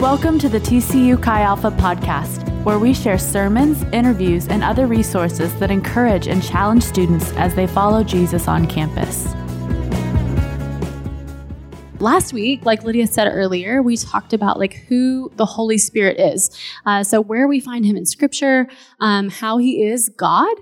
Welcome to the TCU Chi Alpha podcast, where we share sermons, interviews, and other resources that encourage and challenge students as they follow Jesus on campus. Last week, like Lydia said earlier, we talked about like who the Holy Spirit is. Uh, so where we find him in Scripture, um, how he is God,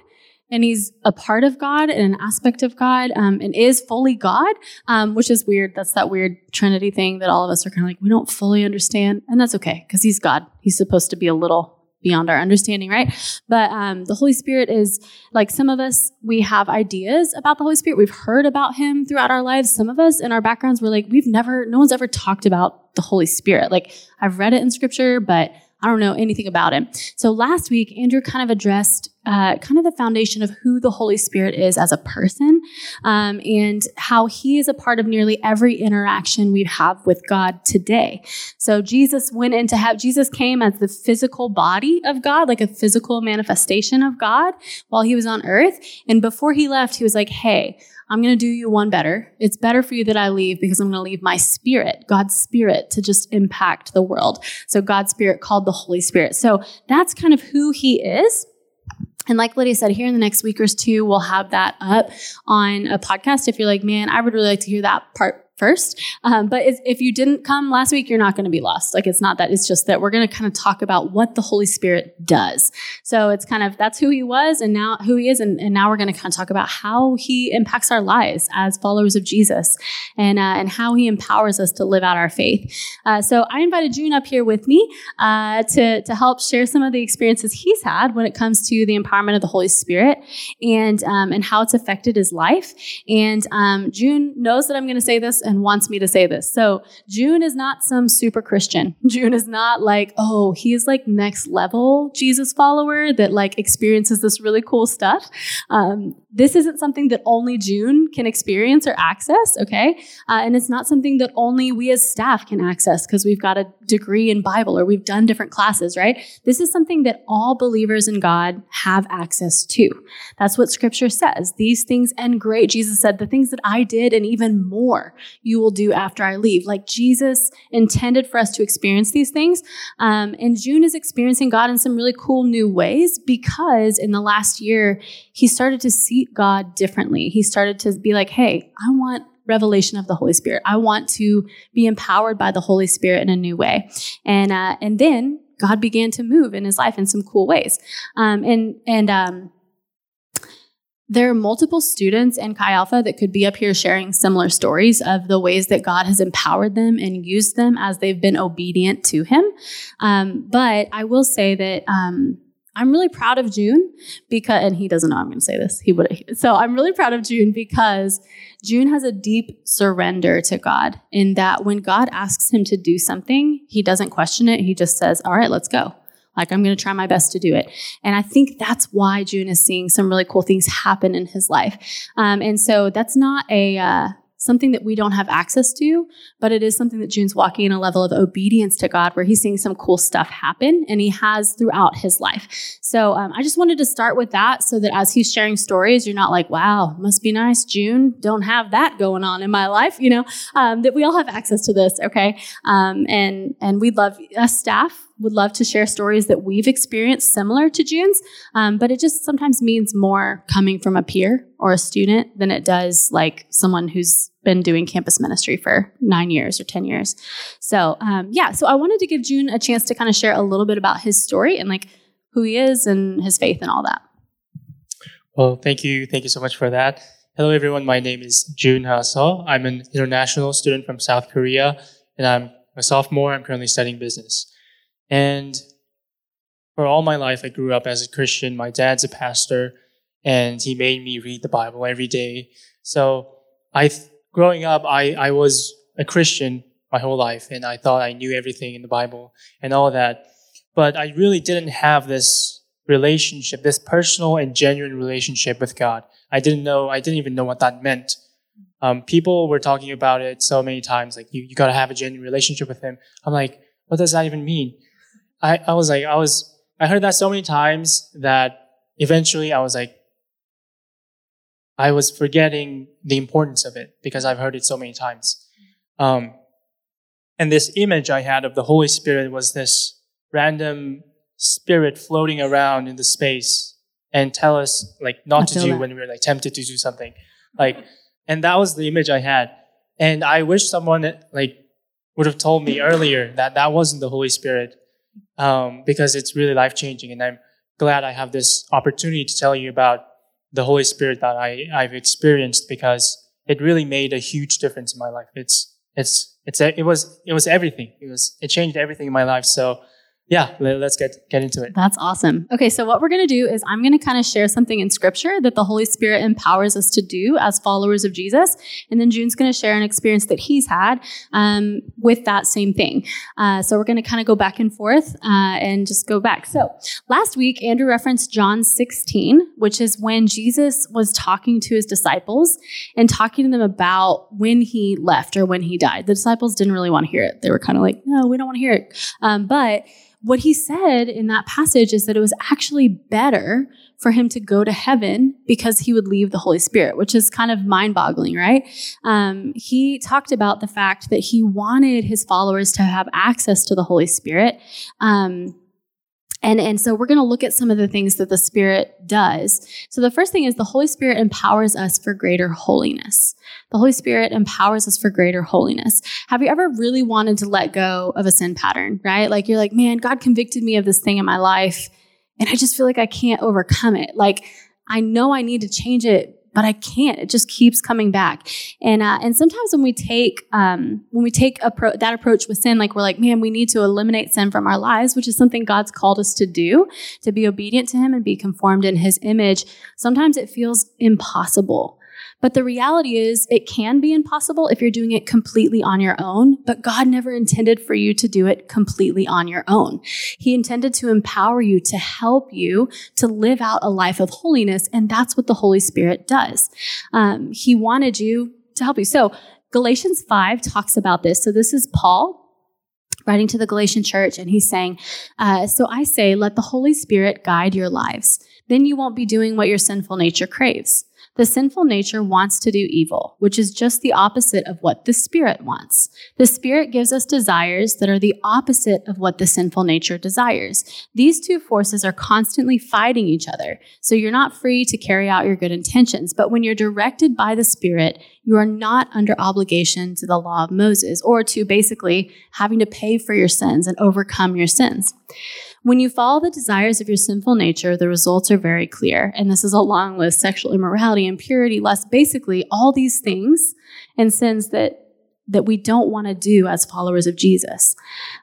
and he's a part of God and an aspect of God um, and is fully God, um, which is weird. That's that weird Trinity thing that all of us are kind of like, we don't fully understand. And that's okay because he's God. He's supposed to be a little beyond our understanding, right? But um, the Holy Spirit is like some of us, we have ideas about the Holy Spirit. We've heard about him throughout our lives. Some of us in our backgrounds, we're like, we've never, no one's ever talked about the Holy Spirit. Like, I've read it in scripture, but I don't know anything about him. So last week, Andrew kind of addressed uh, kind of the foundation of who the Holy Spirit is as a person um, and how he is a part of nearly every interaction we have with God today. So Jesus went into have Jesus came as the physical body of God, like a physical manifestation of God while he was on earth. And before he left, he was like, Hey, I'm going to do you one better. It's better for you that I leave because I'm going to leave my spirit, God's spirit, to just impact the world. So God's spirit called the Holy Spirit. So that's kind of who he is. And like Lydia said, here in the next week or two, we'll have that up on a podcast. If you're like, man, I would really like to hear that part first. Um, but if you didn't come last week, you're not going to be lost. Like it's not that. It's just that we're going to kind of talk about what the Holy Spirit does. So it's kind of that's who he was and now who he is. And, and now we're going to kind of talk about how he impacts our lives as followers of Jesus and, uh, and how he empowers us to live out our faith. Uh, so I invited Jun up here with me uh, to, to help share some of the experiences he's had when it comes to the empowerment of the Holy Spirit and, um, and how it's affected his life. And um, Jun knows that I'm going to say this and wants me to say this. So Jun is not some super Christian. Jun is not like, oh, he's like next level Jesus follower that like experiences this really cool stuff. Um, this isn't something that only Jun can experience or access, okay? Uh, and it's not something that only we as staff can access because we've got a degree in Bible or we've done different classes, right? This is something that all believers in God have access to. That's what scripture says. These things and great. Jesus said, the things that I did and even more you will do after I leave. Like Jesus intended for us to experience these things. Um, and Jun is experiencing God in some really cool new ways because in the last year, he started to see God differently. He started to be like, hey, I want revelation of the Holy Spirit. I want to be empowered by the Holy Spirit in a new way. And, uh, and then God began to move in his life in some cool ways. Um, and, and, um, there are multiple students in Chi Alpha that could be up here sharing similar stories of the ways that God has empowered them and used them as they've been obedient to Him. Um, but I will say that um, I'm really proud of Jun because, and he doesn't know I'm going to say this. He would. So I'm really proud of Jun because Jun has a deep surrender to God in that when God asks him to do something, he doesn't question it. He just says, "All right, let's go." Like, I'm going to try my best to do it. And I think that's why Jun is seeing some really cool things happen in his life. Um, and so that's not a, uh, something that we don't have access to, but it is something that Jun's walking in a level of obedience to God where he's seeing some cool stuff happen and he has throughout his life. So um, I just wanted to start with that so that as he's sharing stories, you're not like, wow, must be nice, Jun. Don't have that going on in my life, you know, um, that we all have access to this, okay? Um, and, and we'd love us staff would love to share stories that we've experienced similar to Jun's, um, but it just sometimes means more coming from a peer or a student than it does like someone who's been doing campus ministry for nine years or 10 years. So, um, yeah, so I wanted to give Jun a chance to kind of share a little bit about his story and like who he is and his faith and all that. Well, thank you. Thank you so much for that. Hello, everyone. My name is Jun Ha Seo. I'm an international student from South Korea, and I'm a sophomore. I'm currently studying business. And for all my life, I grew up as a Christian. My dad's a pastor, and he made me read the Bible every day. So I, growing up, I, I was a Christian my whole life, and I thought I knew everything in the Bible and all that. But I really didn't have this relationship, this personal and genuine relationship with God. I didn't know, I didn't even know what that meant. Um, people were talking about it so many times, like you, you gotta have a genuine relationship with Him. I'm like, what does that even mean? I, I was like, I was, I heard that so many times that eventually I was like, I was forgetting the importance of it because I've heard it so many times. Um, And this image I had of the Holy Spirit was this random spirit floating around in the space and tell us like not to do that. when we were like tempted to do something. Like, and that was the image I had. And I wish someone like would have told me earlier that that wasn't the Holy Spirit, um, because it's really life changing. And I'm glad I have this opportunity to tell you about the Holy Spirit that I, I've experienced because it really made a huge difference in my life. It's, it's, it's, it was, it was everything. It was, it changed everything in my life. So yeah, let's get get into it. That's awesome. Okay, so what we're going to do is I'm going to kind of share something in scripture that the Holy Spirit empowers us to do as followers of Jesus, and then Jun's going to share an experience that he's had um, with that same thing. Uh, so we're going to kind of go back and forth uh, and just go back. So last week Andrew referenced John 16, which is when Jesus was talking to his disciples and talking to them about when he left or when he died. The disciples didn't really want to hear it. They were kind of like, "No, we don't want to hear it," um, but what he said in that passage is that it was actually better for him to go to heaven because he would leave the Holy Spirit, which is kind of mind boggling, right? Um, he talked about the fact that he wanted his followers to have access to the Holy Spirit. Um, and, and so we're going to look at some of the things that the Spirit does. So the first thing is the Holy Spirit empowers us for greater holiness. The Holy Spirit empowers us for greater holiness. Have you ever really wanted to let go of a sin pattern, right? Like you're like, man, God convicted me of this thing in my life and I just feel like I can't overcome it. Like I know I need to change it, but I can't. It just keeps coming back. And uh, and sometimes when we take um, when we take appro- that approach with sin, like we're like, man, we need to eliminate sin from our lives, which is something God's called us to do, to be obedient to Him and be conformed in His image. Sometimes it feels impossible. But the reality is, it can be impossible if you're doing it completely on your own, but God never intended for you to do it completely on your own. He intended to empower you, to help you to live out a life of holiness, and that's what the Holy Spirit does. Um, he wanted you to help you. So, Galatians 5 talks about this. So, this is Paul writing to the Galatian church, and he's saying, uh, So I say, let the Holy Spirit guide your lives. Then you won't be doing what your sinful nature craves. The sinful nature wants to do evil, which is just the opposite of what the Spirit wants. The Spirit gives us desires that are the opposite of what the sinful nature desires. These two forces are constantly fighting each other, so you're not free to carry out your good intentions. But when you're directed by the Spirit, you are not under obligation to the law of Moses or to basically having to pay for your sins and overcome your sins. When you follow the desires of your sinful nature, the results are very clear. And this is a long list sexual immorality, impurity, lust, basically all these things and sins that that we don't want to do as followers of Jesus.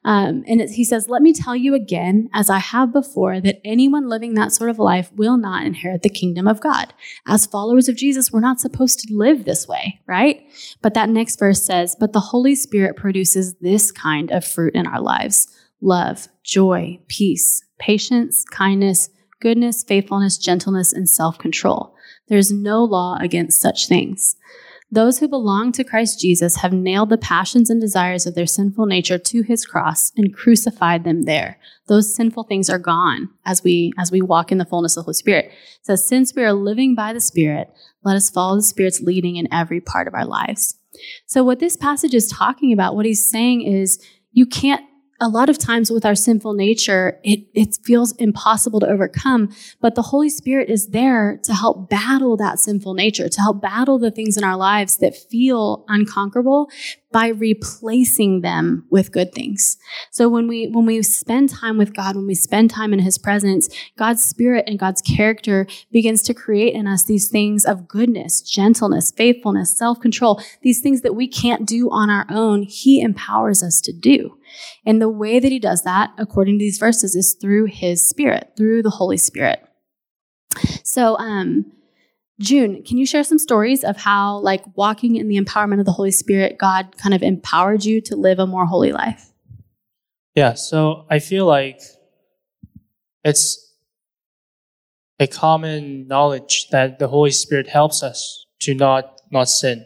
Um, and it, he says, Let me tell you again, as I have before, that anyone living that sort of life will not inherit the kingdom of God. As followers of Jesus, we're not supposed to live this way, right? But that next verse says, But the Holy Spirit produces this kind of fruit in our lives love, joy, peace, patience, kindness, goodness, faithfulness, gentleness, and self control. There is no law against such things. Those who belong to Christ Jesus have nailed the passions and desires of their sinful nature to his cross and crucified them there. Those sinful things are gone as we as we walk in the fullness of the Holy Spirit. So since we are living by the Spirit, let us follow the Spirit's leading in every part of our lives. So what this passage is talking about, what he's saying is you can't a lot of times with our sinful nature, it, it feels impossible to overcome, but the Holy Spirit is there to help battle that sinful nature, to help battle the things in our lives that feel unconquerable by replacing them with good things. So when we, when we spend time with God, when we spend time in his presence, God's spirit and God's character begins to create in us these things of goodness, gentleness, faithfulness, self-control, these things that we can't do on our own. He empowers us to do. And the way that he does that, according to these verses, is through his spirit, through the Holy Spirit. So, um, Jun, can you share some stories of how, like, walking in the empowerment of the Holy Spirit, God kind of empowered you to live a more holy life? Yeah, so I feel like it's a common knowledge that the Holy Spirit helps us to not not sin.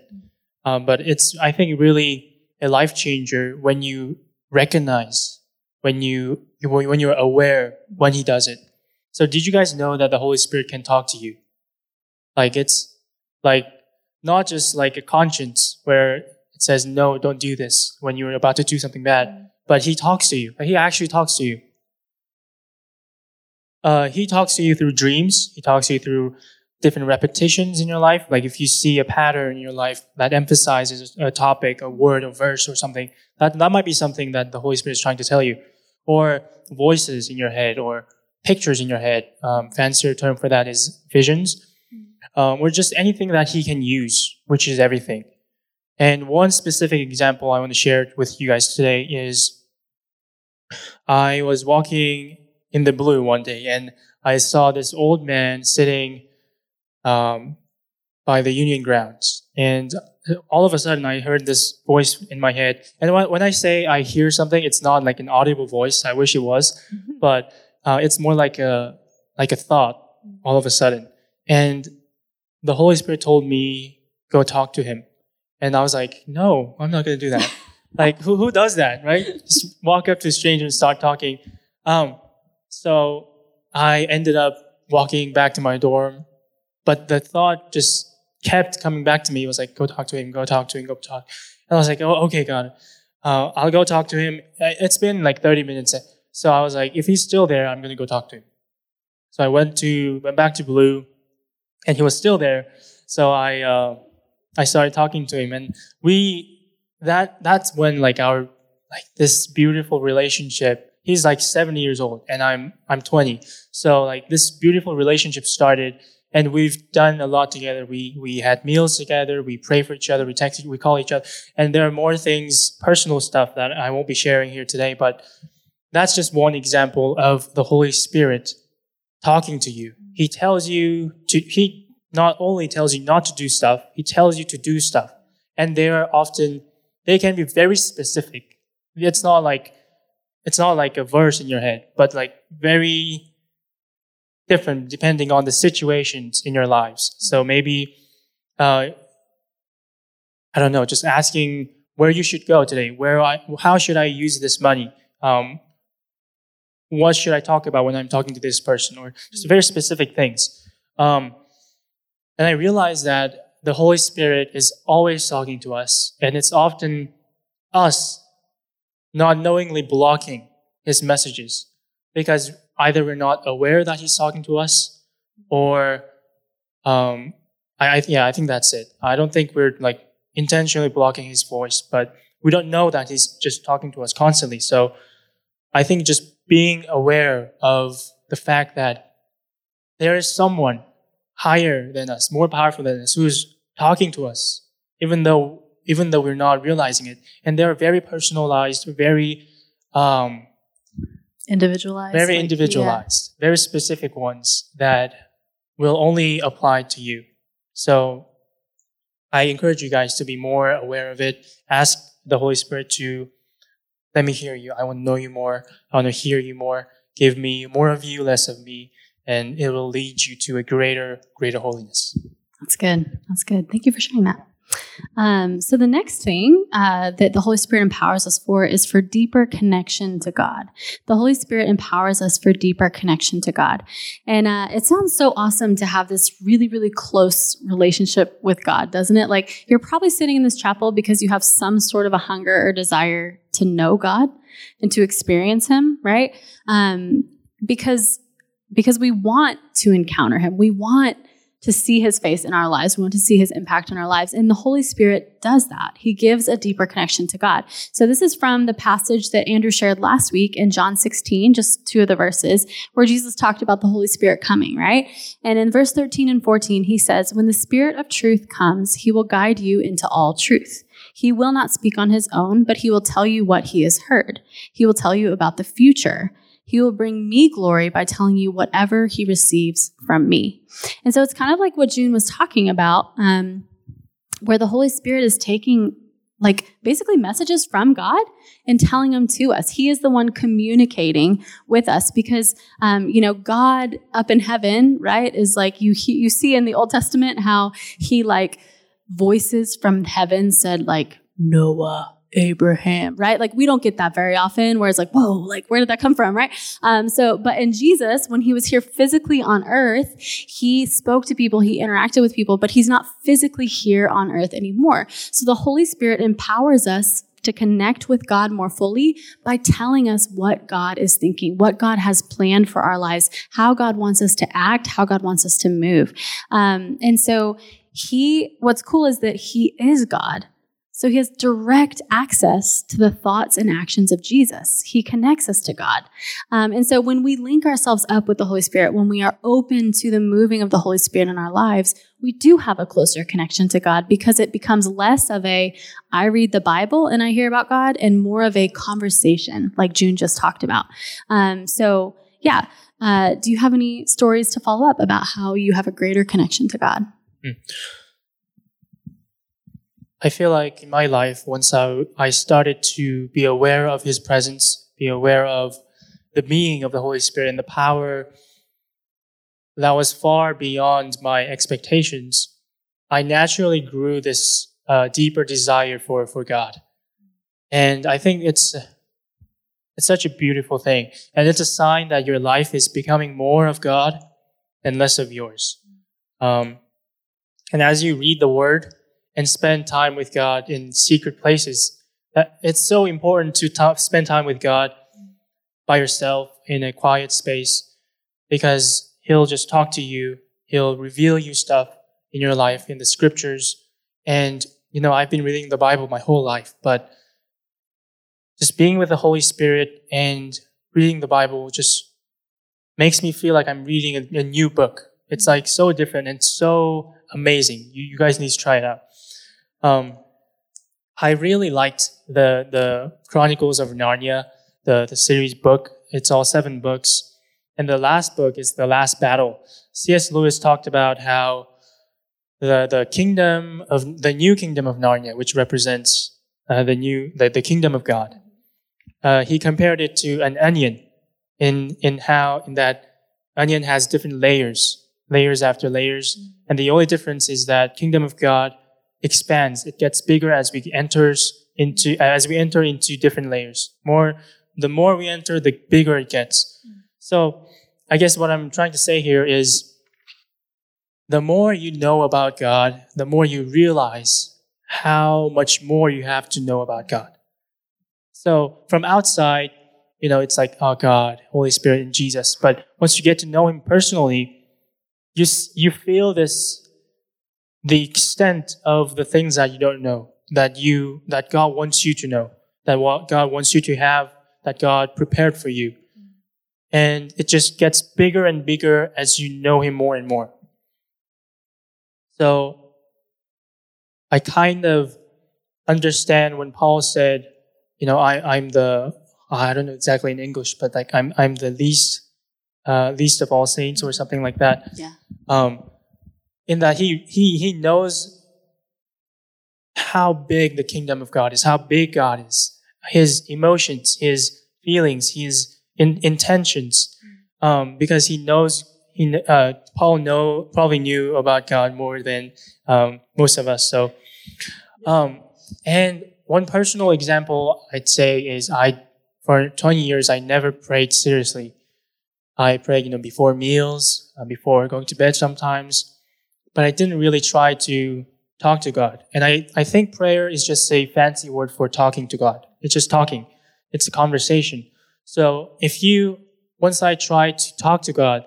Um, but it's I think really a life changer when you recognize when you when you're aware when he does it. So did you guys know that the Holy Spirit can talk to you? Like it's like not just like a conscience where it says, no, don't do this when you're about to do something bad. But he talks to you. He actually talks to you. Uh, he talks to you through dreams. He talks to you through different repetitions in your life. Like if you see a pattern in your life that emphasizes a topic, a word, a verse, or something, that, that might be something that the Holy Spirit is trying to tell you. Or voices in your head, or pictures in your head. Um, fancier term for that is visions. Um, or just anything that he can use, which is everything. And one specific example I want to share with you guys today is I was walking in the blue one day and I saw this old man sitting um, by the Union grounds. And all of a sudden, I heard this voice in my head. And when I say I hear something, it's not like an audible voice. I wish it was, mm-hmm. but uh, it's more like a like a thought. All of a sudden, and the Holy Spirit told me go talk to him, and I was like, no, I'm not going to do that. like, who who does that, right? Just walk up to a stranger and start talking. Um, so I ended up walking back to my dorm, but the thought just kept coming back to me. It was like, go talk to him, go talk to him, go talk. And I was like, oh, okay, God. Uh, I'll go talk to him. It's been like 30 minutes. So I was like, if he's still there, I'm going to go talk to him. So I went to, went back to Blue and he was still there. So I, uh, I started talking to him and we, that, that's when like our, like this beautiful relationship he's like 70 years old and I'm I'm 20. So like this beautiful relationship started and we've done a lot together. We we had meals together, we pray for each other, we text we call each other. And there are more things, personal stuff that I won't be sharing here today, but that's just one example of the Holy Spirit talking to you. He tells you to he not only tells you not to do stuff, he tells you to do stuff. And they are often they can be very specific. It's not like it's not like a verse in your head, but like very different depending on the situations in your lives. So maybe, uh, I don't know, just asking where you should go today, where I, how should I use this money? Um, what should I talk about when I'm talking to this person, or just very specific things. Um, and I realized that the Holy Spirit is always talking to us, and it's often us not knowingly blocking his messages because either we're not aware that he's talking to us or um, I, I, yeah i think that's it i don't think we're like intentionally blocking his voice but we don't know that he's just talking to us constantly so i think just being aware of the fact that there is someone higher than us more powerful than us who's talking to us even though even though we're not realizing it. And they're very personalized, very um, individualized, very like, individualized, yeah. very specific ones that will only apply to you. So I encourage you guys to be more aware of it. Ask the Holy Spirit to let me hear you. I want to know you more. I want to hear you more. Give me more of you, less of me, and it will lead you to a greater, greater holiness. That's good. That's good. Thank you for sharing that. Um, so the next thing uh, that the Holy Spirit empowers us for is for deeper connection to God. The Holy Spirit empowers us for deeper connection to God, and uh, it sounds so awesome to have this really, really close relationship with God, doesn't it? Like you're probably sitting in this chapel because you have some sort of a hunger or desire to know God and to experience Him, right? Um, because because we want to encounter Him, we want to see his face in our lives. We want to see his impact in our lives. And the Holy Spirit does that. He gives a deeper connection to God. So this is from the passage that Andrew shared last week in John 16, just two of the verses where Jesus talked about the Holy Spirit coming, right? And in verse 13 and 14, he says, when the Spirit of truth comes, he will guide you into all truth. He will not speak on his own, but he will tell you what he has heard. He will tell you about the future. He will bring me glory by telling you whatever he receives from me. And so it's kind of like what Jun was talking about, um, where the Holy Spirit is taking like basically messages from God and telling them to us. He is the one communicating with us because, um, you know, God up in heaven, right, is like you you see in the Old Testament how He like voices from heaven said like Noah, Abraham, right? Like we don't get that very often where it's like, whoa, like where did that come from, right? Um, so, but in Jesus, when he was here physically on earth, he spoke to people, he interacted with people, but he's not physically here on earth anymore. So the Holy Spirit empowers us to connect with God more fully by telling us what God is thinking, what God has planned for our lives, how God wants us to act, how God wants us to move. Um, and so he, what's cool is that he is God. So he has direct access to the thoughts and actions of Jesus. He connects us to God. Um, and so when we link ourselves up with the Holy Spirit, when we are open to the moving of the Holy Spirit in our lives, we do have a closer connection to God because it becomes less of a, I read the Bible and I hear about God and more of a conversation like Jun just talked about. Um, so yeah. Uh, do you have any stories to follow up about how you have a greater connection to God? Hmm. I feel like in my life, once I, I started to be aware of His presence, be aware of the being of the Holy Spirit and the power that was far beyond my expectations, I naturally grew this uh, deeper desire for, for God. And I think it's, it's such a beautiful thing. And it's a sign that your life is becoming more of God and less of yours. Um, and as you read the word, and spend time with God in secret places. It's so important to t- spend time with God by yourself in a quiet space because He'll just talk to you. He'll reveal you stuff in your life, in the scriptures. And, you know, I've been reading the Bible my whole life, but just being with the Holy Spirit and reading the Bible just makes me feel like I'm reading a, a new book. It's like so different and so amazing. You, you guys need to try it out. Um, I really liked the the Chronicles of Narnia, the the series book. It's all seven books, and the last book is the Last Battle. C.S. Lewis talked about how the the kingdom of the new kingdom of Narnia, which represents uh, the new the, the kingdom of God. Uh, he compared it to an onion, in in how in that onion has different layers, layers after layers, and the only difference is that kingdom of God expands. It gets bigger as we enters into as we enter into different layers. More the more we enter, the bigger it gets. So I guess what I'm trying to say here is the more you know about God, the more you realize how much more you have to know about God. So from outside, you know, it's like, oh God, Holy Spirit and Jesus. But once you get to know Him personally, you, you feel this the extent of the things that you don't know, that you, that God wants you to know, that what God wants you to have, that God prepared for you. And it just gets bigger and bigger as you know Him more and more. So I kind of understand when Paul said, you know, I, I'm the, I don't know exactly in English, but like I'm, I'm the least, uh, least of all saints or something like that. Yeah. Um, in that he, he, he knows how big the kingdom of God is, how big God is, his emotions, his feelings, his in, intentions, um, because he knows, he, uh, Paul know, probably knew about God more than um, most of us. So, um, and one personal example I'd say is I, for 20 years, I never prayed seriously. I prayed, you know, before meals, uh, before going to bed sometimes but I didn't really try to talk to God. And I, I think prayer is just a fancy word for talking to God. It's just talking. It's a conversation. So if you, once I tried to talk to God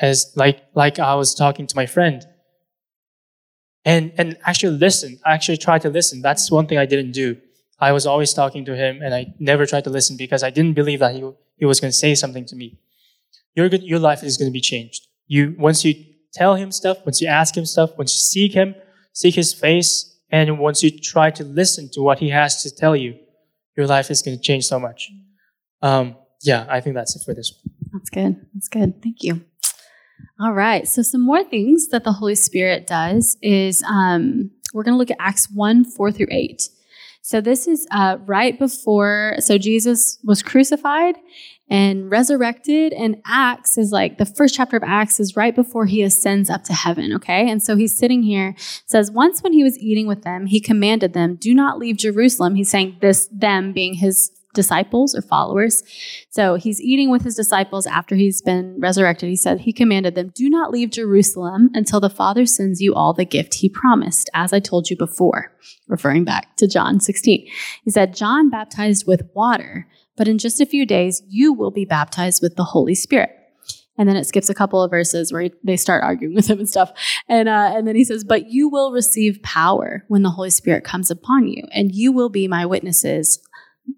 as like, like I was talking to my friend and, and actually listen, I actually tried to listen. That's one thing I didn't do. I was always talking to him and I never tried to listen because I didn't believe that he, he was going to say something to me. Your, your life is going to be changed. You, once you tell him stuff, once you ask him stuff, once you seek him, seek his face, and once you try to listen to what he has to tell you, your life is going to change so much. Um, yeah, I think that's it for this one. That's good. That's good. Thank you. All right. So, some more things that the Holy Spirit does is um, we're going to look at Acts 1 4 through 8. So this is uh, right before, so Jesus was crucified and resurrected, and Acts is like the first chapter of Acts is right before he ascends up to heaven, okay? And so he's sitting here, says, Once when he was eating with them, he commanded them, Do not leave Jerusalem. He's saying this, them being his disciples or followers. So he's eating with his disciples after he's been resurrected. He said, He commanded them, Do not leave Jerusalem until the Father sends you all the gift he promised, as I told you before, referring back to John 16. He said, John baptized with water, but in just a few days you will be baptized with the Holy Spirit. And then it skips a couple of verses where he, they start arguing with him and stuff. And, uh, and then he says, But you will receive power when the Holy Spirit comes upon you, and you will be my witnesses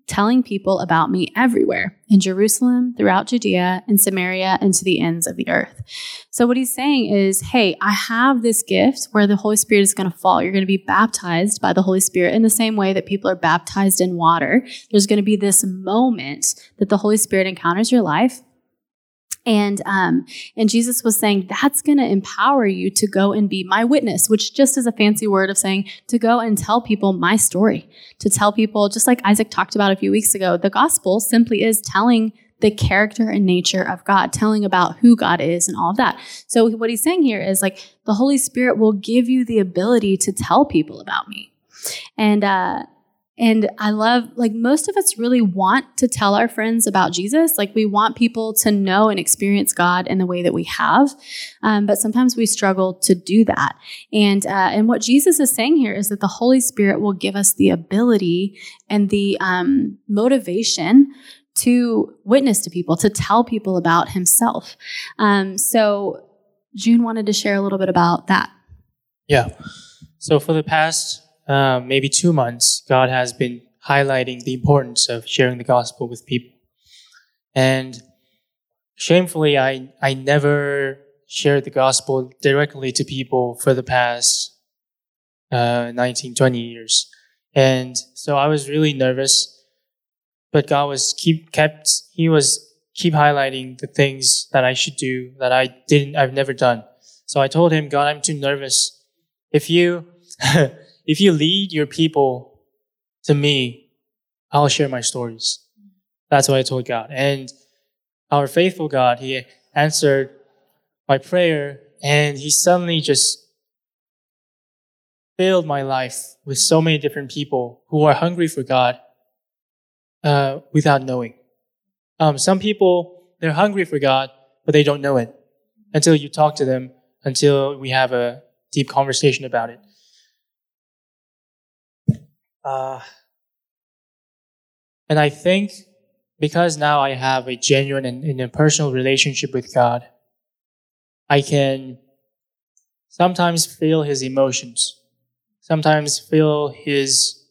telling people about me everywhere in Jerusalem, throughout Judea, and Samaria, and to the ends of the earth. So, what he's saying is, hey, I have this gift where the Holy Spirit is going to fall. You're going to be baptized by the Holy Spirit in the same way that people are baptized in water. There's going to be this moment that the Holy Spirit encounters your life and um, and Jesus was saying that's going to empower you to go and be my witness, which just is a fancy word of saying to go and tell people my story, to tell people just like Isaac talked about a few weeks ago. The gospel simply is telling the character and nature of God, telling about who God is and all of that. So what he's saying here is like the Holy Spirit will give you the ability to tell people about me. And uh, and I love, like, most of us really want to tell our friends about Jesus. Like, we want people to know and experience God in the way that we have. Um, but sometimes we struggle to do that. And, uh, and what Jesus is saying here is that the Holy Spirit will give us the ability and the um, motivation to witness to people, to tell people about Himself. Um, so, Jun wanted to share a little bit about that. Yeah. So, for the past uh, maybe two months, God has been highlighting the importance of sharing the gospel with people. And shamefully, I, I never shared the gospel directly to people for the past uh, 19, 20 years. And so I was really nervous, but God was keep kept, he was keep highlighting the things that I should do that I didn't, I've never done. So I told him, God, I'm too nervous. If you, if you lead your people to me, I'll share my stories. That's what I told God. And our faithful God, He answered my prayer and He suddenly just filled my life with so many different people who are hungry for God uh, without knowing. Um, some people, they're hungry for God, but they don't know it until you talk to them, until we have a deep conversation about it. Uh, and I think because now I have a genuine and, and a personal relationship with God, I can sometimes feel his emotions, sometimes feel his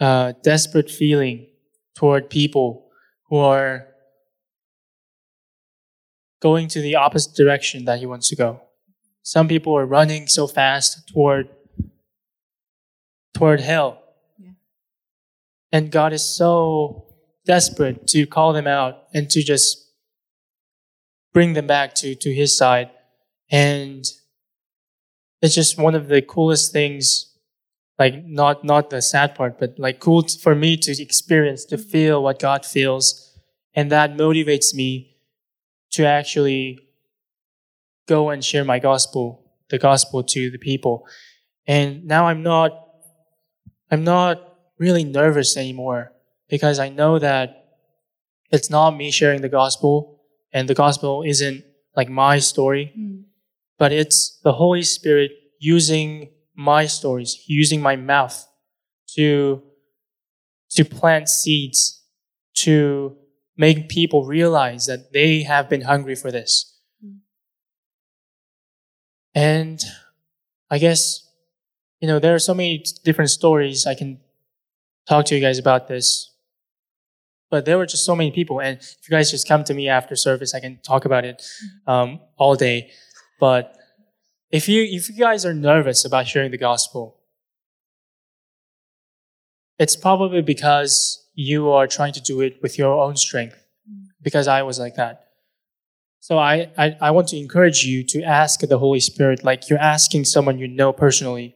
uh, desperate feeling toward people who are going to the opposite direction that he wants to go. Some people are running so fast toward toward hell. Yeah. And God is so desperate to call them out and to just bring them back to, to his side. And it's just one of the coolest things, like not, not the sad part, but like cool for me to experience, to mm-hmm. feel what God feels. And that motivates me to actually go and share my gospel, the gospel to the people. And now I'm not I'm not really nervous anymore because I know that it's not me sharing the gospel and the gospel isn't like my story, mm. but it's the Holy Spirit using my stories, using my mouth to, to plant seeds, to make people realize that they have been hungry for this. Mm. And I guess you know, there are so many different stories I can talk to you guys about this. But there were just so many people, and if you guys just come to me after service, I can talk about it um, all day. But if you if you guys are nervous about sharing the gospel, it's probably because you are trying to do it with your own strength. Because I was like that. So I, I, I want to encourage you to ask the Holy Spirit, like you're asking someone you know personally,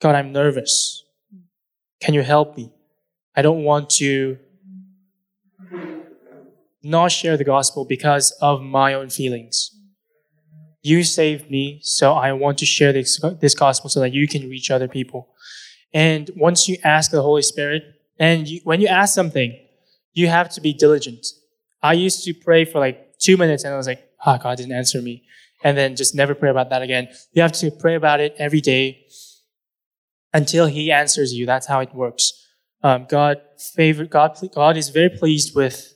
God, I'm nervous. Can you help me? I don't want to not share the gospel because of my own feelings. You saved me, so I want to share this, this gospel so that you can reach other people. And once you ask the Holy Spirit, and you, when you ask something, you have to be diligent. I used to pray for like two minutes and I was like, oh, God didn't answer me. And then just never pray about that again. You have to pray about it every day until He answers you. That's how it works. Um, God favor God. God is very pleased with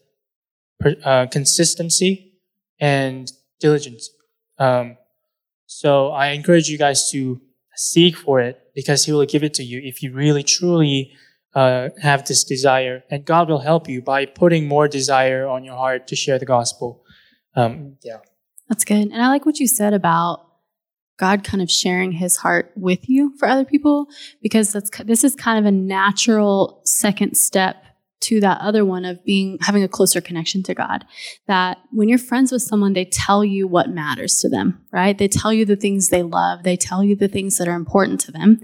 uh, consistency and diligence. Um, so I encourage you guys to seek for it because He will give it to you if you really truly uh, have this desire, and God will help you by putting more desire on your heart to share the gospel. Um, yeah, that's good. And I like what you said about God kind of sharing His heart with you for other people because that's this is kind of a natural second step to that other one of being having a closer connection to God. That when you're friends with someone, they tell you what matters to them, right? They tell you the things they love, they tell you the things that are important to them.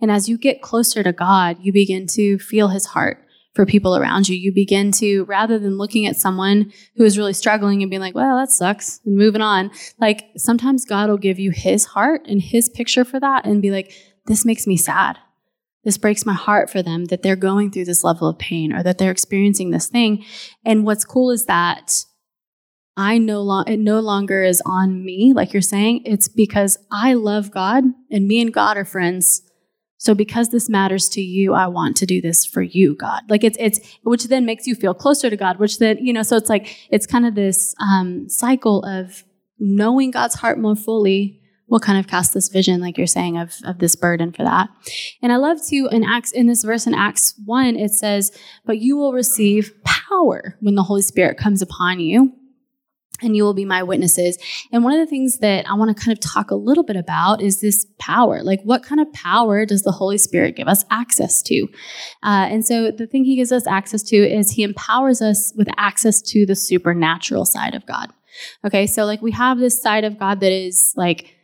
And as you get closer to God, you begin to feel his heart for people around you. You begin to, rather than looking at someone who is really struggling and being like, well, that sucks and moving on, like sometimes God will give you his heart and his picture for that and be like, this makes me sad this breaks my heart for them that they're going through this level of pain or that they're experiencing this thing. And what's cool is that I no long it no longer is on me, like you're saying. It's because I love God and me and God are friends. So because this matters to you, I want to do this for you, God. Like it's it's which then makes you feel closer to God, which then, you know, so it's like it's kind of this um, cycle of knowing God's heart more fully will kind of cast this vision, like you're saying, of, of this burden for that. And I love to in Acts in this verse in Acts 1, it says, But you will receive power when the Holy Spirit comes upon you. And you will be my witnesses. And one of the things that I want to kind of talk a little bit about is this power. Like, what kind of power does the Holy Spirit give us access to? Uh, and so, the thing He gives us access to is He empowers us with access to the supernatural side of God. Okay, so like we have this side of God that is like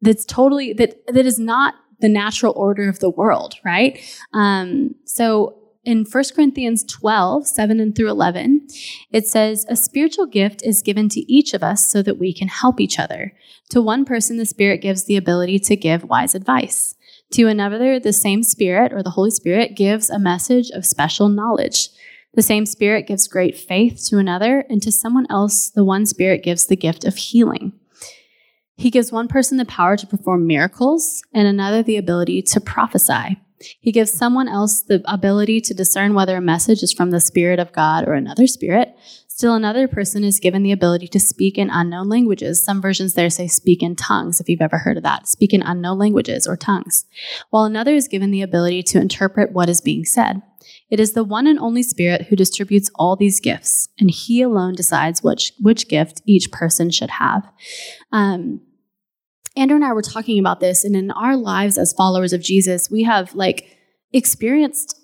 that's totally that that is not the natural order of the world, right? Um, so in 1 Corinthians 12, 7 and through 11, it says, A spiritual gift is given to each of us so that we can help each other. To one person, the Spirit gives the ability to give wise advice. To another, the same Spirit or the Holy Spirit gives a message of special knowledge. The same Spirit gives great faith to another, and to someone else, the one Spirit gives the gift of healing. He gives one person the power to perform miracles and another the ability to prophesy. He gives someone else the ability to discern whether a message is from the Spirit of God or another spirit. Still, another person is given the ability to speak in unknown languages. Some versions there say speak in tongues, if you've ever heard of that. Speak in unknown languages or tongues. While another is given the ability to interpret what is being said. It is the one and only Spirit who distributes all these gifts, and He alone decides which, which gift each person should have. Um, Andrew and I were talking about this, and in our lives as followers of Jesus, we have like experienced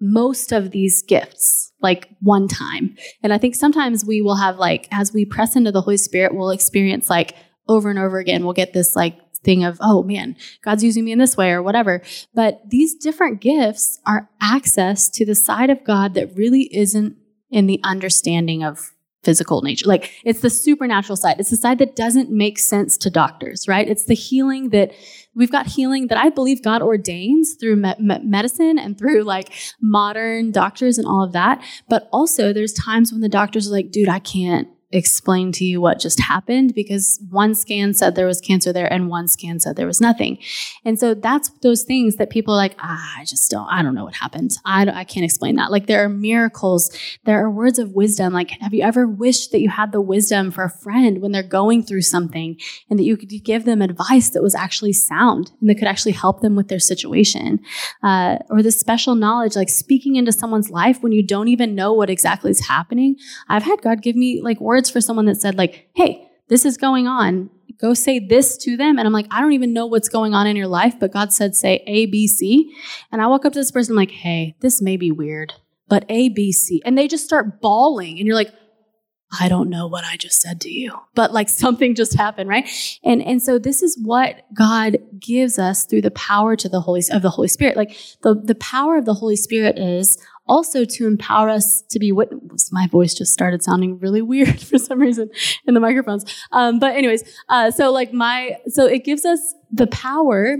most of these gifts like one time. And I think sometimes we will have like, as we press into the Holy Spirit, we'll experience like over and over again, we'll get this like thing of, oh man, God's using me in this way or whatever. But these different gifts are access to the side of God that really isn't in the understanding of physical nature. Like it's the supernatural side. It's the side that doesn't make sense to doctors, right? It's the healing that we've got healing that I believe God ordains through me- medicine and through like modern doctors and all of that. But also there's times when the doctors are like, dude, I can't, explain to you what just happened because one scan said there was cancer there and one scan said there was nothing. And so that's those things that people are like, ah, I just don't, I don't know what happened. I, I can't explain that. Like there are miracles, there are words of wisdom. Like, have you ever wished that you had the wisdom for a friend when they're going through something and that you could give them advice that was actually sound and that could actually help them with their situation? Uh, or the special knowledge, like speaking into someone's life when you don't even know what exactly is happening. I've had God give me like words words for someone that said, like, hey, this is going on. Go say this to them. And I'm like, I don't even know what's going on in your life, but God said, say A, B, C. And I walk up to this person, I'm like, hey, this may be weird, but A, B, C. And they just start bawling. And you're like, I don't know what I just said to you, but like something just happened, right? And and so this is what God gives us through the power to the Holy of the Holy Spirit. Like the the power of the Holy Spirit is also to empower us to be witnesses. My voice just started sounding really weird for some reason in the microphones. Um, but anyways, uh, so like my so it gives us the power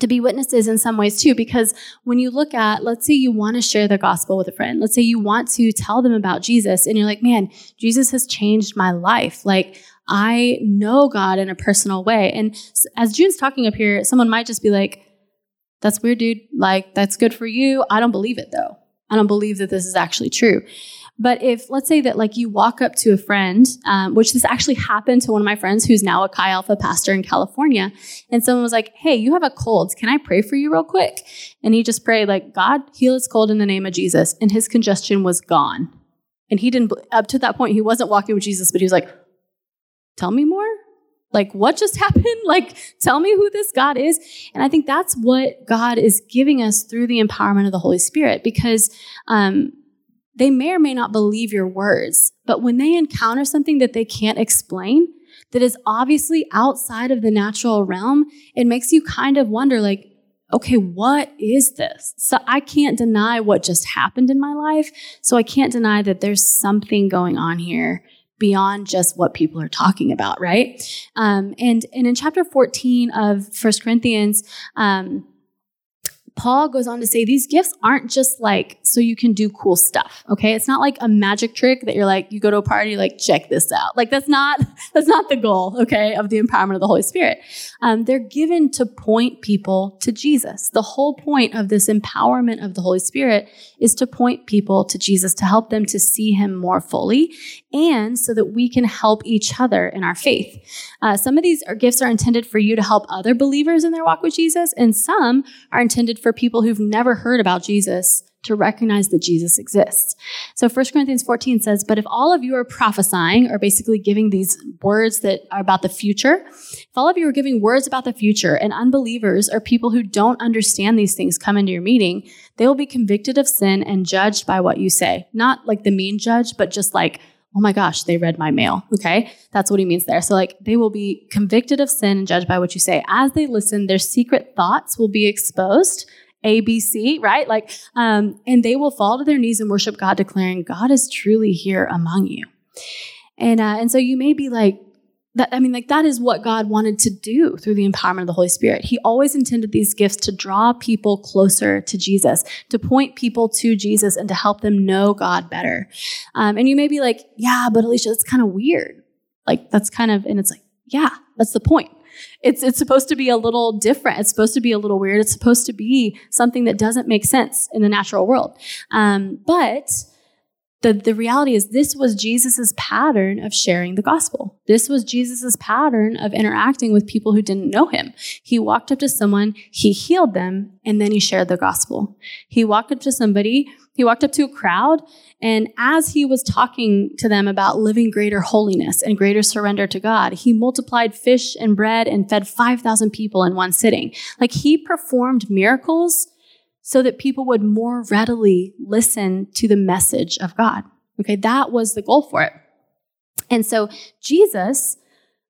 to be witnesses in some ways too because when you look at let's say you want to share the gospel with a friend. Let's say you want to tell them about jesus and you're like man jesus has changed my life. Like i know god in a personal way. And as jun's talking up here someone might just be like that's weird dude. Like that's good for you. I don't believe it though i don't believe that this is actually true but if, let's say that like you walk up to a friend, um, which this actually happened to one of my friends who's now a Chi Alpha pastor in California, and someone was like, Hey, you have a cold. Can I pray for you real quick? And he just prayed, like, God, heal his cold in the name of Jesus. And his congestion was gone. And he didn't, up to that point, he wasn't walking with Jesus, but he was like, Tell me more like what just happened like tell me who this god is and i think that's what god is giving us through the empowerment of the holy spirit because um, they may or may not believe your words, but when they encounter something that they can't explain, that is obviously outside of the natural realm, it makes you kind of wonder like, okay, what is this? So I can't deny what just happened in my life. So I can't deny that there's something going on here beyond just what people are talking about, right? Um, and, and in chapter 14 of First Corinthians, um, Paul goes on to say these gifts aren't just like so you can do cool stuff. Okay. It's not like a magic trick that you're like, you go to a party, like, check this out. Like, that's not, that's not the goal, okay, of the empowerment of the Holy Spirit. Um, they're given to point people to Jesus. The whole point of this empowerment of the Holy Spirit is to point people to Jesus, to help them to see him more fully, and so that we can help each other in our faith. Uh, some of these are, gifts are intended for you to help other believers in their walk with Jesus, and some are intended for people who've never heard about Jesus to recognize that Jesus exists. So 1 Corinthians 14 says, But if all of you are prophesying, or basically giving these words that are about the future, if all of you are giving words about the future, and unbelievers or people who don't understand these things come into your meeting, they will be convicted of sin and judged by what you say. Not like the mean judge, but just like, oh my gosh, they read my mail. Okay. That's what he means there. So, like, they will be convicted of sin and judged by what you say. As they listen, their secret thoughts will be exposed ABC, right? Like, um, and they will fall to their knees and worship God, declaring, God is truly here among you. And, uh, and so you may be like, that, I mean, like that is what God wanted to do through the empowerment of the Holy Spirit. He always intended these gifts to draw people closer to Jesus, to point people to Jesus and to help them know God better. Um, and you may be like, yeah, but Alicia, that's kind of weird. Like that's kind of, and it's like, yeah, that's the point. It's, it's supposed to be a little different. It's supposed to be a little weird. It's supposed to be something that doesn't make sense in the natural world. Um, but the, the reality is this was Jesus's pattern of sharing the gospel. This was Jesus's pattern of interacting with people who didn't know him. He walked up to someone, he healed them, and then he shared the gospel. He walked up to somebody, he walked up to a crowd, and as he was talking to them about living greater holiness and greater surrender to God, he multiplied fish and bread and fed 5,000 people in one sitting. Like he performed miracles so that people would more readily listen to the message of God. Okay, that was the goal for it. And so Jesus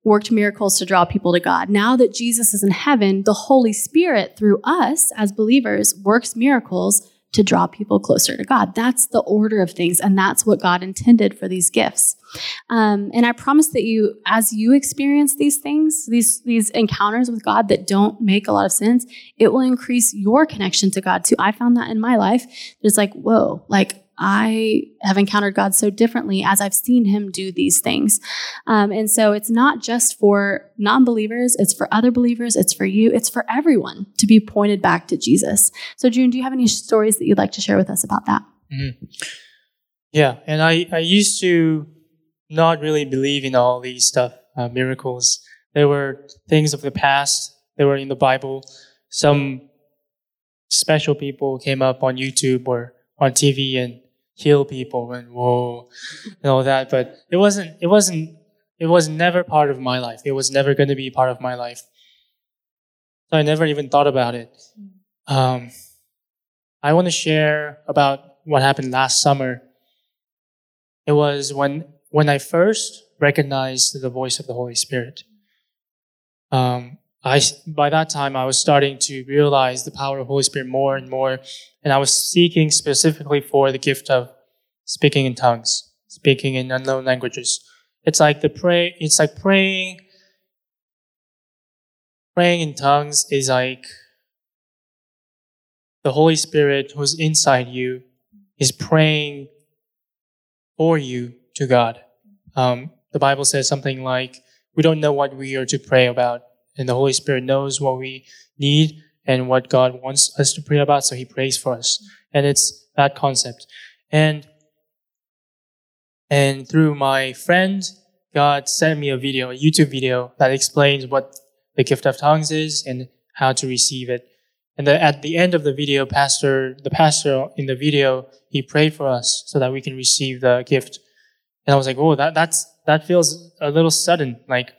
worked miracles to draw people to God. Now that Jesus is in heaven, the Holy Spirit, through us as believers, works miracles to draw people closer to God. That's the order of things, and that's what God intended for these gifts. Um, and I promise that you, as you experience these things, these these encounters with God that don't make a lot of sense, it will increase your connection to God too. I found that in my life. It's like, whoa, like I have encountered God so differently as I've seen Him do these things. Um, and so it's not just for non believers, it's for other believers, it's for you, it's for everyone to be pointed back to Jesus. So, Jun, do you have any stories that you'd like to share with us about that? Mm-hmm. Yeah, and I, I used to not really believe in all these stuff, uh, miracles. There were things of the past, they were in the Bible. Some special people came up on YouTube or on TV and heal people and whoa and all that but it wasn't it wasn't it was never part of my life. It was never going to be part of my life. So i never even thought about it. Um, i want to share about what happened last summer. It was when when I first recognized the voice of the Holy Spirit, um, I by that time I was starting to realize the power of the Holy Spirit more and more, and I was seeking specifically for the gift of speaking in tongues, speaking in unknown languages. It's like the pray. It's like praying. Praying in tongues is like the Holy Spirit who's inside you is praying for you to God. Um, the Bible says something like, "We don't know what we are to pray about." And the Holy Spirit knows what we need and what God wants us to pray about, so He prays for us. And it's that concept. And and through my friend, God sent me a video, a YouTube video that explains what the gift of tongues is and how to receive it. And the, at the end of the video, pastor, the pastor in the video, he prayed for us so that we can receive the gift. And I was like, oh, that, that's, that feels a little sudden. Like,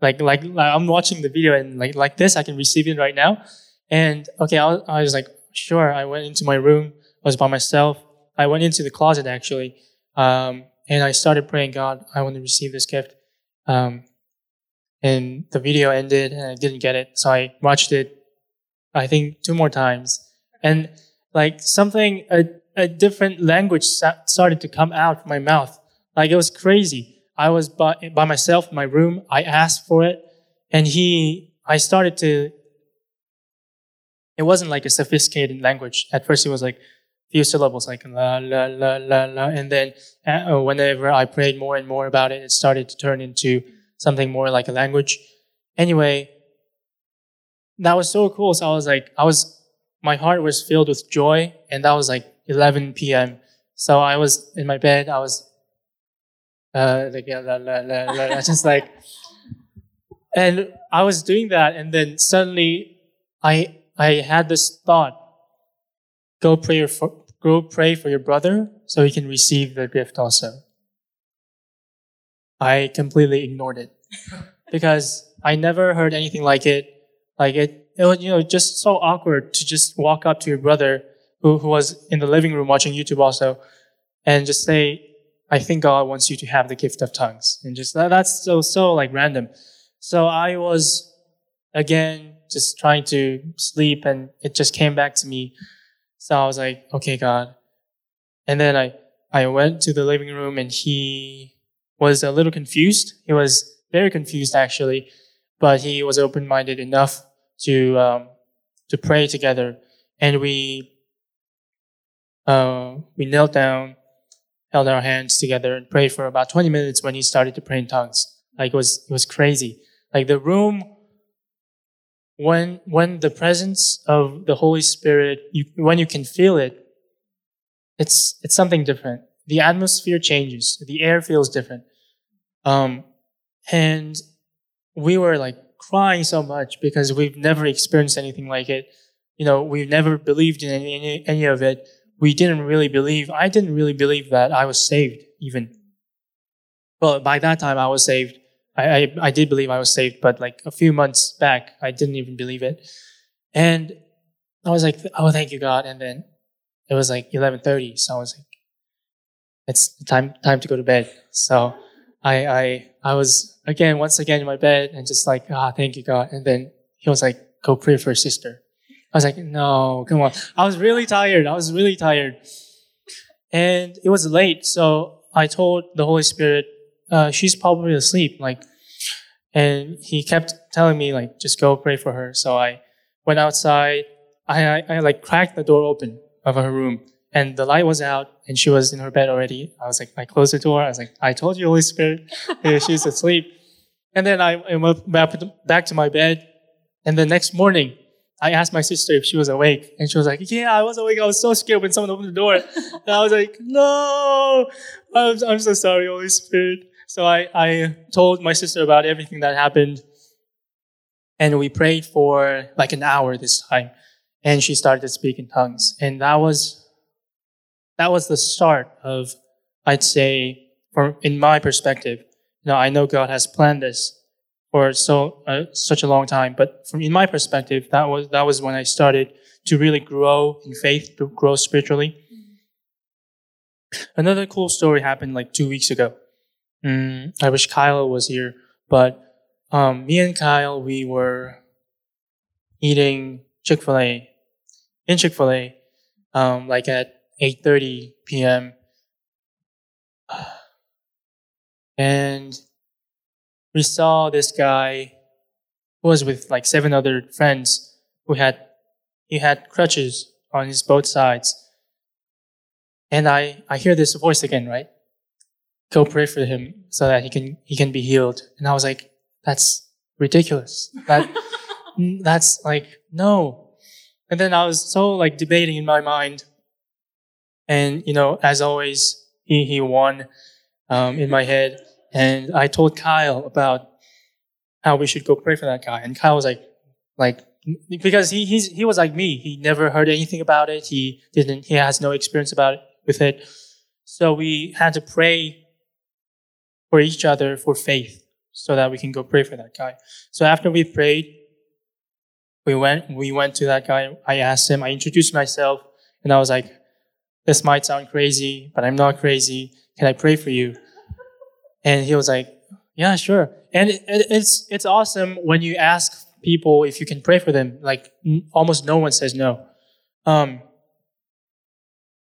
like, like, I'm watching the video and like, like this, I can receive it right now. And okay, I was, I was like, sure. I went into my room. I was by myself. I went into the closet actually. Um, and I started praying, God, I want to receive this gift. Um, and the video ended and I didn't get it. So I watched it, I think two more times. And like something, a, a different language started to come out from my mouth. Like it was crazy. I was by, by myself in my room. I asked for it and he, I started to, it wasn't like a sophisticated language. At first it was like few syllables, like la, la, la, la, la. And then uh, whenever I prayed more and more about it, it started to turn into something more like a language. Anyway, that was so cool. So I was like, I was, my heart was filled with joy and that was like 11 p.m. So I was in my bed. I was uh, like, yeah, la, la, la, la, just like, and I was doing that, and then suddenly, I I had this thought: go pray for go pray for your brother so he can receive the gift also. I completely ignored it because I never heard anything like it. Like it, it was you know just so awkward to just walk up to your brother who who was in the living room watching YouTube also, and just say, I think God wants you to have the gift of tongues. And just that, that's so, so like random. So I was again just trying to sleep and it just came back to me. So I was like, okay, God. And then I, I went to the living room and he was a little confused. He was very confused actually, but he was open-minded enough to, um, to pray together. And we, uh, we knelt down held our hands together and prayed for about 20 minutes when he started to pray in tongues. Like it was, it was crazy. Like the room, when, when the presence of the Holy Spirit, you, when you can feel it, it's, it's something different. The atmosphere changes. The air feels different. Um, and we were like crying so much because we've never experienced anything like it. You know, we've never believed in any, any, any of it we didn't really believe, I didn't really believe that I was saved even. Well, by that time I was saved. I, I, I did believe I was saved, but like a few months back, I didn't even believe it. And I was like, oh, thank you, God. And then it was like 11.30. So I was like, it's time, time to go to bed. So I, I, I was again, once again in my bed and just like, ah, thank you, God. And then he was like, go pray for your sister. I was like, no, come on. I was really tired. I was really tired. And it was late. So I told the Holy Spirit, uh, she's probably asleep. Like, and he kept telling me, like, just go pray for her. So I went outside. I, I, I like cracked the door open of her room and the light was out and she was in her bed already. I was like, I closed the door. I was like, I told you, Holy Spirit, she's asleep. And then I went back to my bed. And the next morning, I asked my sister if she was awake, and she was like, "Yeah, I was awake. I was so scared when someone opened the door." and I was like, "No, I'm, I'm so sorry, Holy Spirit." So I, I told my sister about everything that happened, and we prayed for like an hour this time, and she started to speak in tongues, and that was that was the start of, I'd say, from in my perspective. You know, I know God has planned this, for so uh, such a long time. But from in my perspective, that was that was when I started to really grow in faith, to grow spiritually. Another cool story happened like two weeks ago. mm, I wish Kyle was here, but um, me and Kyle, we were eating Chick-fil-A in Chick-fil-A, um, like at 8:30 p.m. And we saw this guy who was with like seven other friends who had he had crutches on his both sides. And I, I hear this voice again, right? Go pray for him so that he can he can be healed. And I was like, that's ridiculous. That that's like no. And then I was so like debating in my mind. And you know, as always, he he won um, in my head. And I told Kyle about how we should go pray for that guy. And Kyle was like, like, because he, he's, he was like me. He never heard anything about it. He didn't, he has no experience about it, with it. So we had to pray for each other for faith so that we can go pray for that guy. So after we prayed, we went, we went to that guy. I asked him, I introduced myself and I was like, this might sound crazy, but I'm not crazy. Can I pray for you? And he was like, yeah, sure. And it, it's, it's awesome when you ask people if you can pray for them. Like almost no one says no. Um,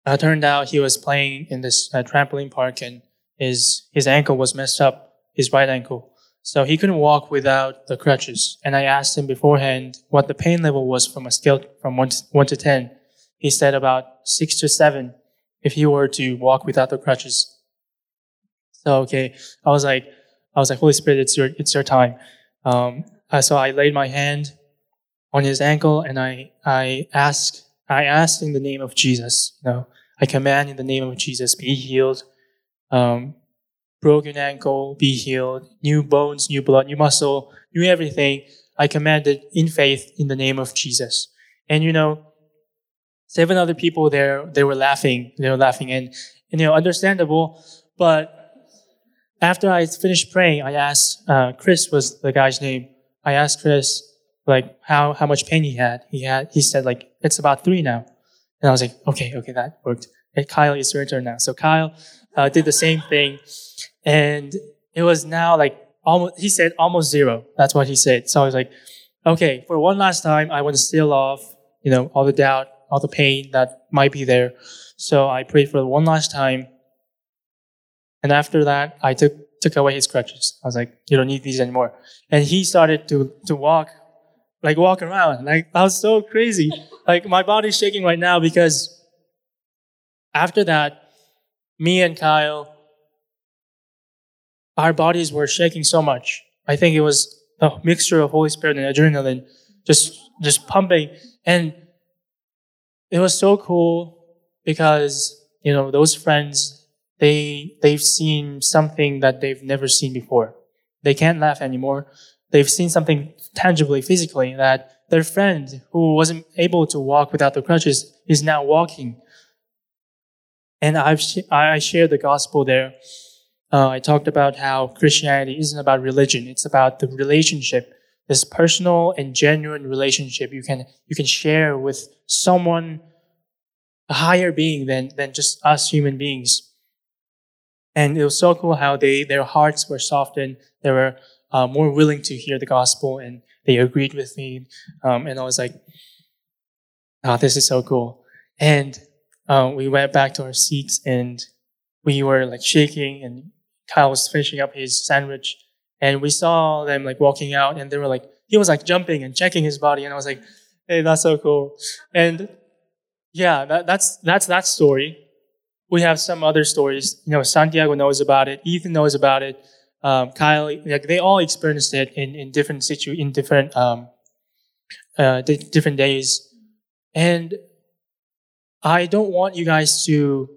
it turned out he was playing in this uh, trampoline park and his, his ankle was messed up, his right ankle. So he couldn't walk without the crutches. And I asked him beforehand what the pain level was from a scale from one to, one to 10. He said about six to seven if he were to walk without the crutches. So okay, I was like, I was like, Holy Spirit, it's your it's your time. Um, uh, so I laid my hand on his ankle and I I asked I asked in the name of Jesus. You know, I command in the name of Jesus, be healed. Um, broken ankle, be healed. New bones, new blood, new muscle, new everything. I commanded in faith in the name of Jesus. And you know, seven other people there, they were laughing. They were laughing and, and you know, understandable. But after I finished praying, I asked, uh, Chris was the guy's name. I asked Chris, like, how, how much pain he had. He had, he said, like, it's about three now. And I was like, okay, okay, that worked. And Kyle, is your turn now. So Kyle, uh, did the same thing. And it was now like almost, he said almost zero. That's what he said. So I was like, okay, for one last time, I want to seal off, you know, all the doubt, all the pain that might be there. So I prayed for one last time. And after that, I took, took away his crutches. I was like, you don't need these anymore. And he started to, to walk, like walk around. Like, I was so crazy. like, my body's shaking right now because after that, me and Kyle, our bodies were shaking so much. I think it was a mixture of Holy Spirit and adrenaline just, just pumping. And it was so cool because, you know, those friends, they they've seen something that they've never seen before. They can't laugh anymore. They've seen something tangibly, physically that their friend who wasn't able to walk without the crutches is now walking. And I've I shared the gospel there. Uh, I talked about how Christianity isn't about religion; it's about the relationship, this personal and genuine relationship you can you can share with someone, a higher being than than just us human beings. And it was so cool how they, their hearts were softened. They were uh, more willing to hear the gospel and they agreed with me. Um, and I was like, oh, this is so cool. And um, we went back to our seats and we were like shaking and Kyle was finishing up his sandwich and we saw them like walking out and they were like, he was like jumping and checking his body. And I was like, hey, that's so cool. And yeah, that, that's, that's that story we have some other stories. You know, Santiago knows about it. Ethan knows about it. Um, Kyle, like they all experienced it in, in different situ in different um, uh, different days, and I don't want you guys to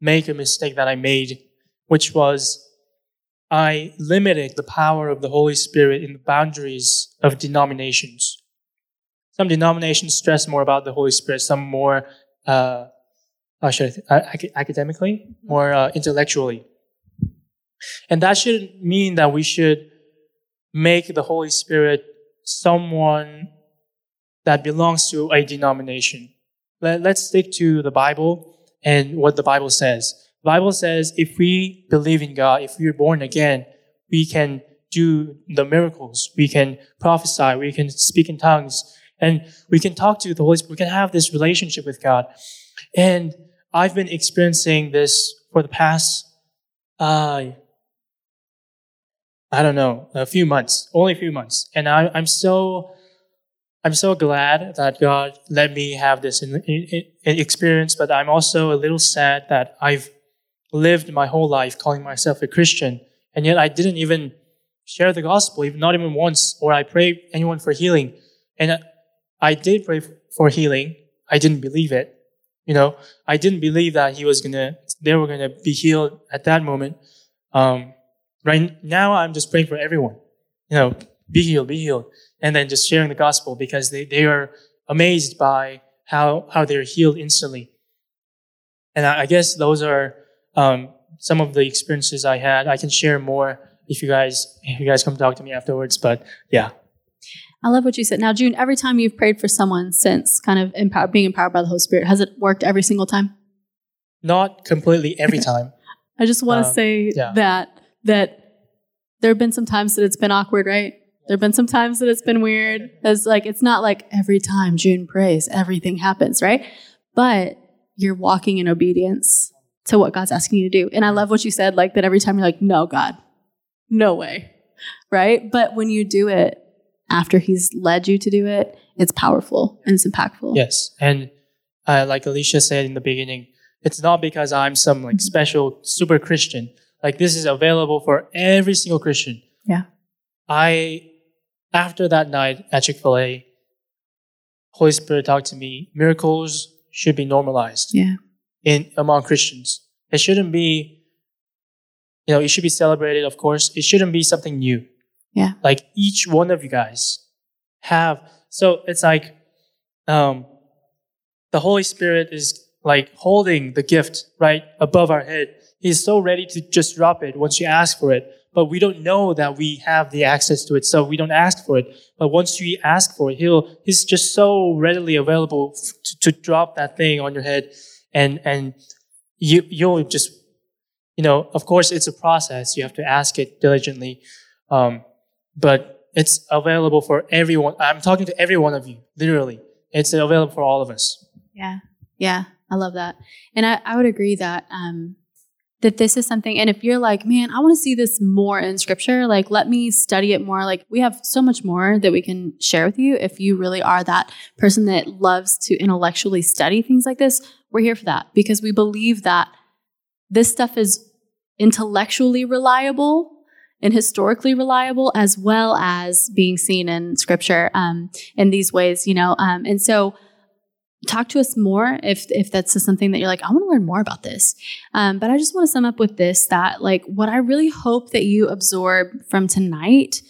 make a mistake that I made, which was I limited the power of the Holy Spirit in the boundaries of denominations. Some denominations stress more about the Holy Spirit, some more uh, uh, should uh, academically or uh, intellectually. And that shouldn't mean that we should make the Holy Spirit someone that belongs to a denomination. Let, let's stick to the Bible and what the Bible says. The Bible says if we believe in God, if we are born again, we can do the miracles. We can prophesy. We can speak in tongues. And we can talk to the Holy Spirit. We can have this relationship with God. And I've been experiencing this for the past, uh, I don't know, a few months, only a few months. And I, I'm so, I'm so glad that God let me have this in, in, in experience, but I'm also a little sad that I've lived my whole life calling myself a Christian, and yet I didn't even share the gospel, even not even once, or I prayed anyone for healing. And I did pray for healing. I didn't believe it. You know, I didn't believe that he was gonna, they were gonna be healed at that moment. Um, right now, I'm just praying for everyone. You know, be healed, be healed, and then just sharing the gospel because they, they are amazed by how how they're healed instantly. And I, I guess those are um, some of the experiences I had. I can share more if you guys if you guys come talk to me afterwards. But yeah. I love what you said. Now, Jun, every time you've prayed for someone since kind of empower, being empowered by the Holy Spirit, has it worked every single time? Not completely every time. I just want to um, say yeah. that that there have been some times that it's been awkward, right? There have been some times that it's been weird. It's like it's not like every time Jun prays, everything happens, right? But you're walking in obedience to what God's asking you to do. And I love what you said, like that every time you're like, no, God, no way. Right? But when you do it after He's led you to do it, it's powerful and it's impactful. Yes. And uh, like Alicia said in the beginning, it's not because I'm some like mm-hmm. special super Christian. Like this is available for every single Christian. Yeah. I, after that night at Chick-fil-A, Holy Spirit talked to me, miracles should be normalized. Yeah in among Christians. It shouldn't be, you know, it should be celebrated, of course. It shouldn't be something new. Yeah. Like each one of you guys have. So it's like, um, the Holy Spirit is like holding the gift right above our head. He's so ready to just drop it once you ask for it. But we don't know that we have the access to it, so we don't ask for it. But once you ask for it, he'll, he's just so readily available to, to drop that thing on your head and and you you'll just you know of course it's a process you have to ask it diligently um, but it's available for everyone. I'm talking to every one of you literally. It's available for all of us. Yeah. Yeah. I love that. And i, I would agree that um, that this is something and if you're like man i want to see this more in scripture like let me study it more. Like we have so much more that we can share with you if you really are that person that loves to intellectually study things like this. We're here for that because we believe that this stuff is intellectually reliable and historically reliable as well as being seen in scripture um, in these ways you know um, and so talk to us more if if that's something that you're like i want to learn more about this. Um, but i just want to sum up with this that like what i really hope that you absorb from tonight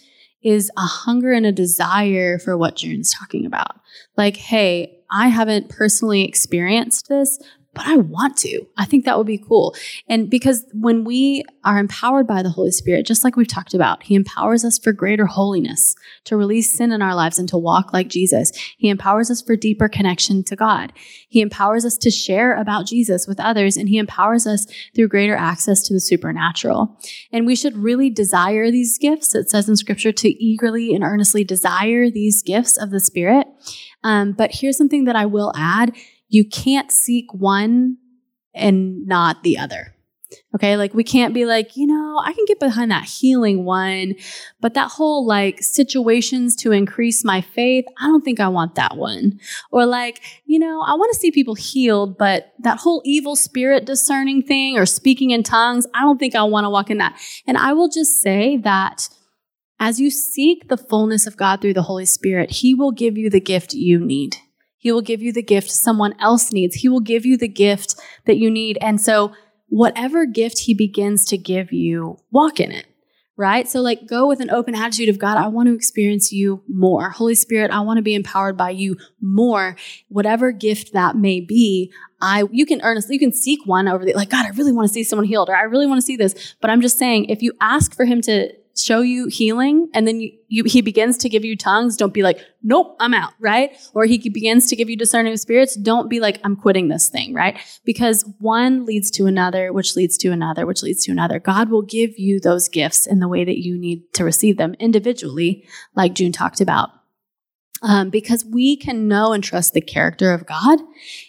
is a hunger and a desire for what jun's talking about. Like hey I haven't personally experienced this, but I want to. I think that would be cool. And because when we are empowered by the Holy Spirit, just like we've talked about, He empowers us for greater holiness, to release sin in our lives and to walk like Jesus. He empowers us for deeper connection to God. He empowers us to share about Jesus with others, and He empowers us through greater access to the supernatural. And we should really desire these gifts. It says in Scripture to eagerly and earnestly desire these gifts of the Spirit. Um, but here's something that I will add you can't seek one and not the other. Okay, like we can't be like, you know, I can get behind that healing one, but that whole like situations to increase my faith, I don't think I want that one. Or like, you know, I want to see people healed, but that whole evil spirit discerning thing or speaking in tongues, I don't think I want to walk in that. And I will just say that as you seek the fullness of God through the Holy Spirit, He will give you the gift you need. He will give you the gift someone else needs. He will give you the gift that you need. And so, whatever gift He begins to give you, walk in it, right? So, like, go with an open attitude of God, I want to experience you more. Holy Spirit, I want to be empowered by you more. Whatever gift that may be, I, you can earnestly, you can seek one over the, like, God, I really want to see someone healed, or I really want to see this. But I'm just saying, if you ask for Him to, show you healing and then you, you, he begins to give you tongues, don't be like, nope, I'm out, right? Or he begins to give you discerning spirits, don't be like, I'm quitting this thing, right? Because one leads to another, which leads to another, which leads to another. God will give you those gifts in the way that you need to receive them individually, like Jun talked about. Um, because we can know and trust the character of God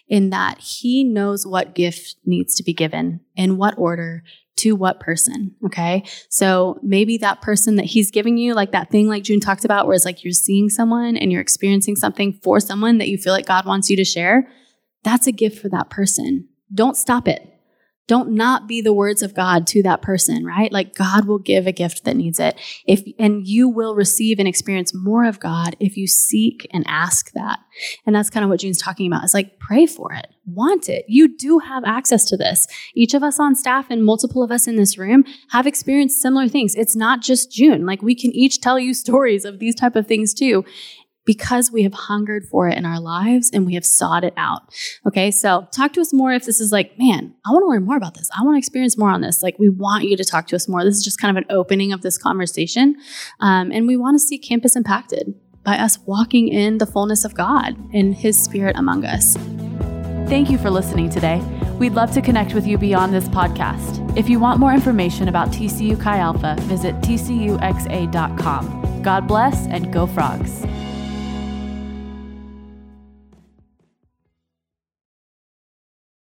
in that He knows what gift needs to be given, in what order, to what person. Okay. So maybe that person that he's giving you, like that thing like Jun talked about, where it's like you're seeing someone and you're experiencing something for someone that you feel like God wants you to share. That's a gift for that person. Don't stop it. Don't not be the words of God to that person, right? Like God will give a gift that needs it. If and you will receive and experience more of God if you seek and ask that. And that's kind of what Jun's talking about. It's like pray for it, want it. You do have access to this. Each of us on staff and multiple of us in this room have experienced similar things. It's not just June. Like we can each tell you stories of these type of things too because we have hungered for it in our lives and we have sought it out. Okay, so talk to us more if this is like, man, I want to learn more about this. I want to experience more on this. Like, we want you to talk to us more. This is just kind of an opening of this conversation. Um, and we want to see campus impacted by us walking in the fullness of God and His Spirit among us. Thank you for listening today. We'd love to connect with you beyond this podcast. If you want more information about TCU Chi Alpha, visit tcuxa.com. God bless and go frogs.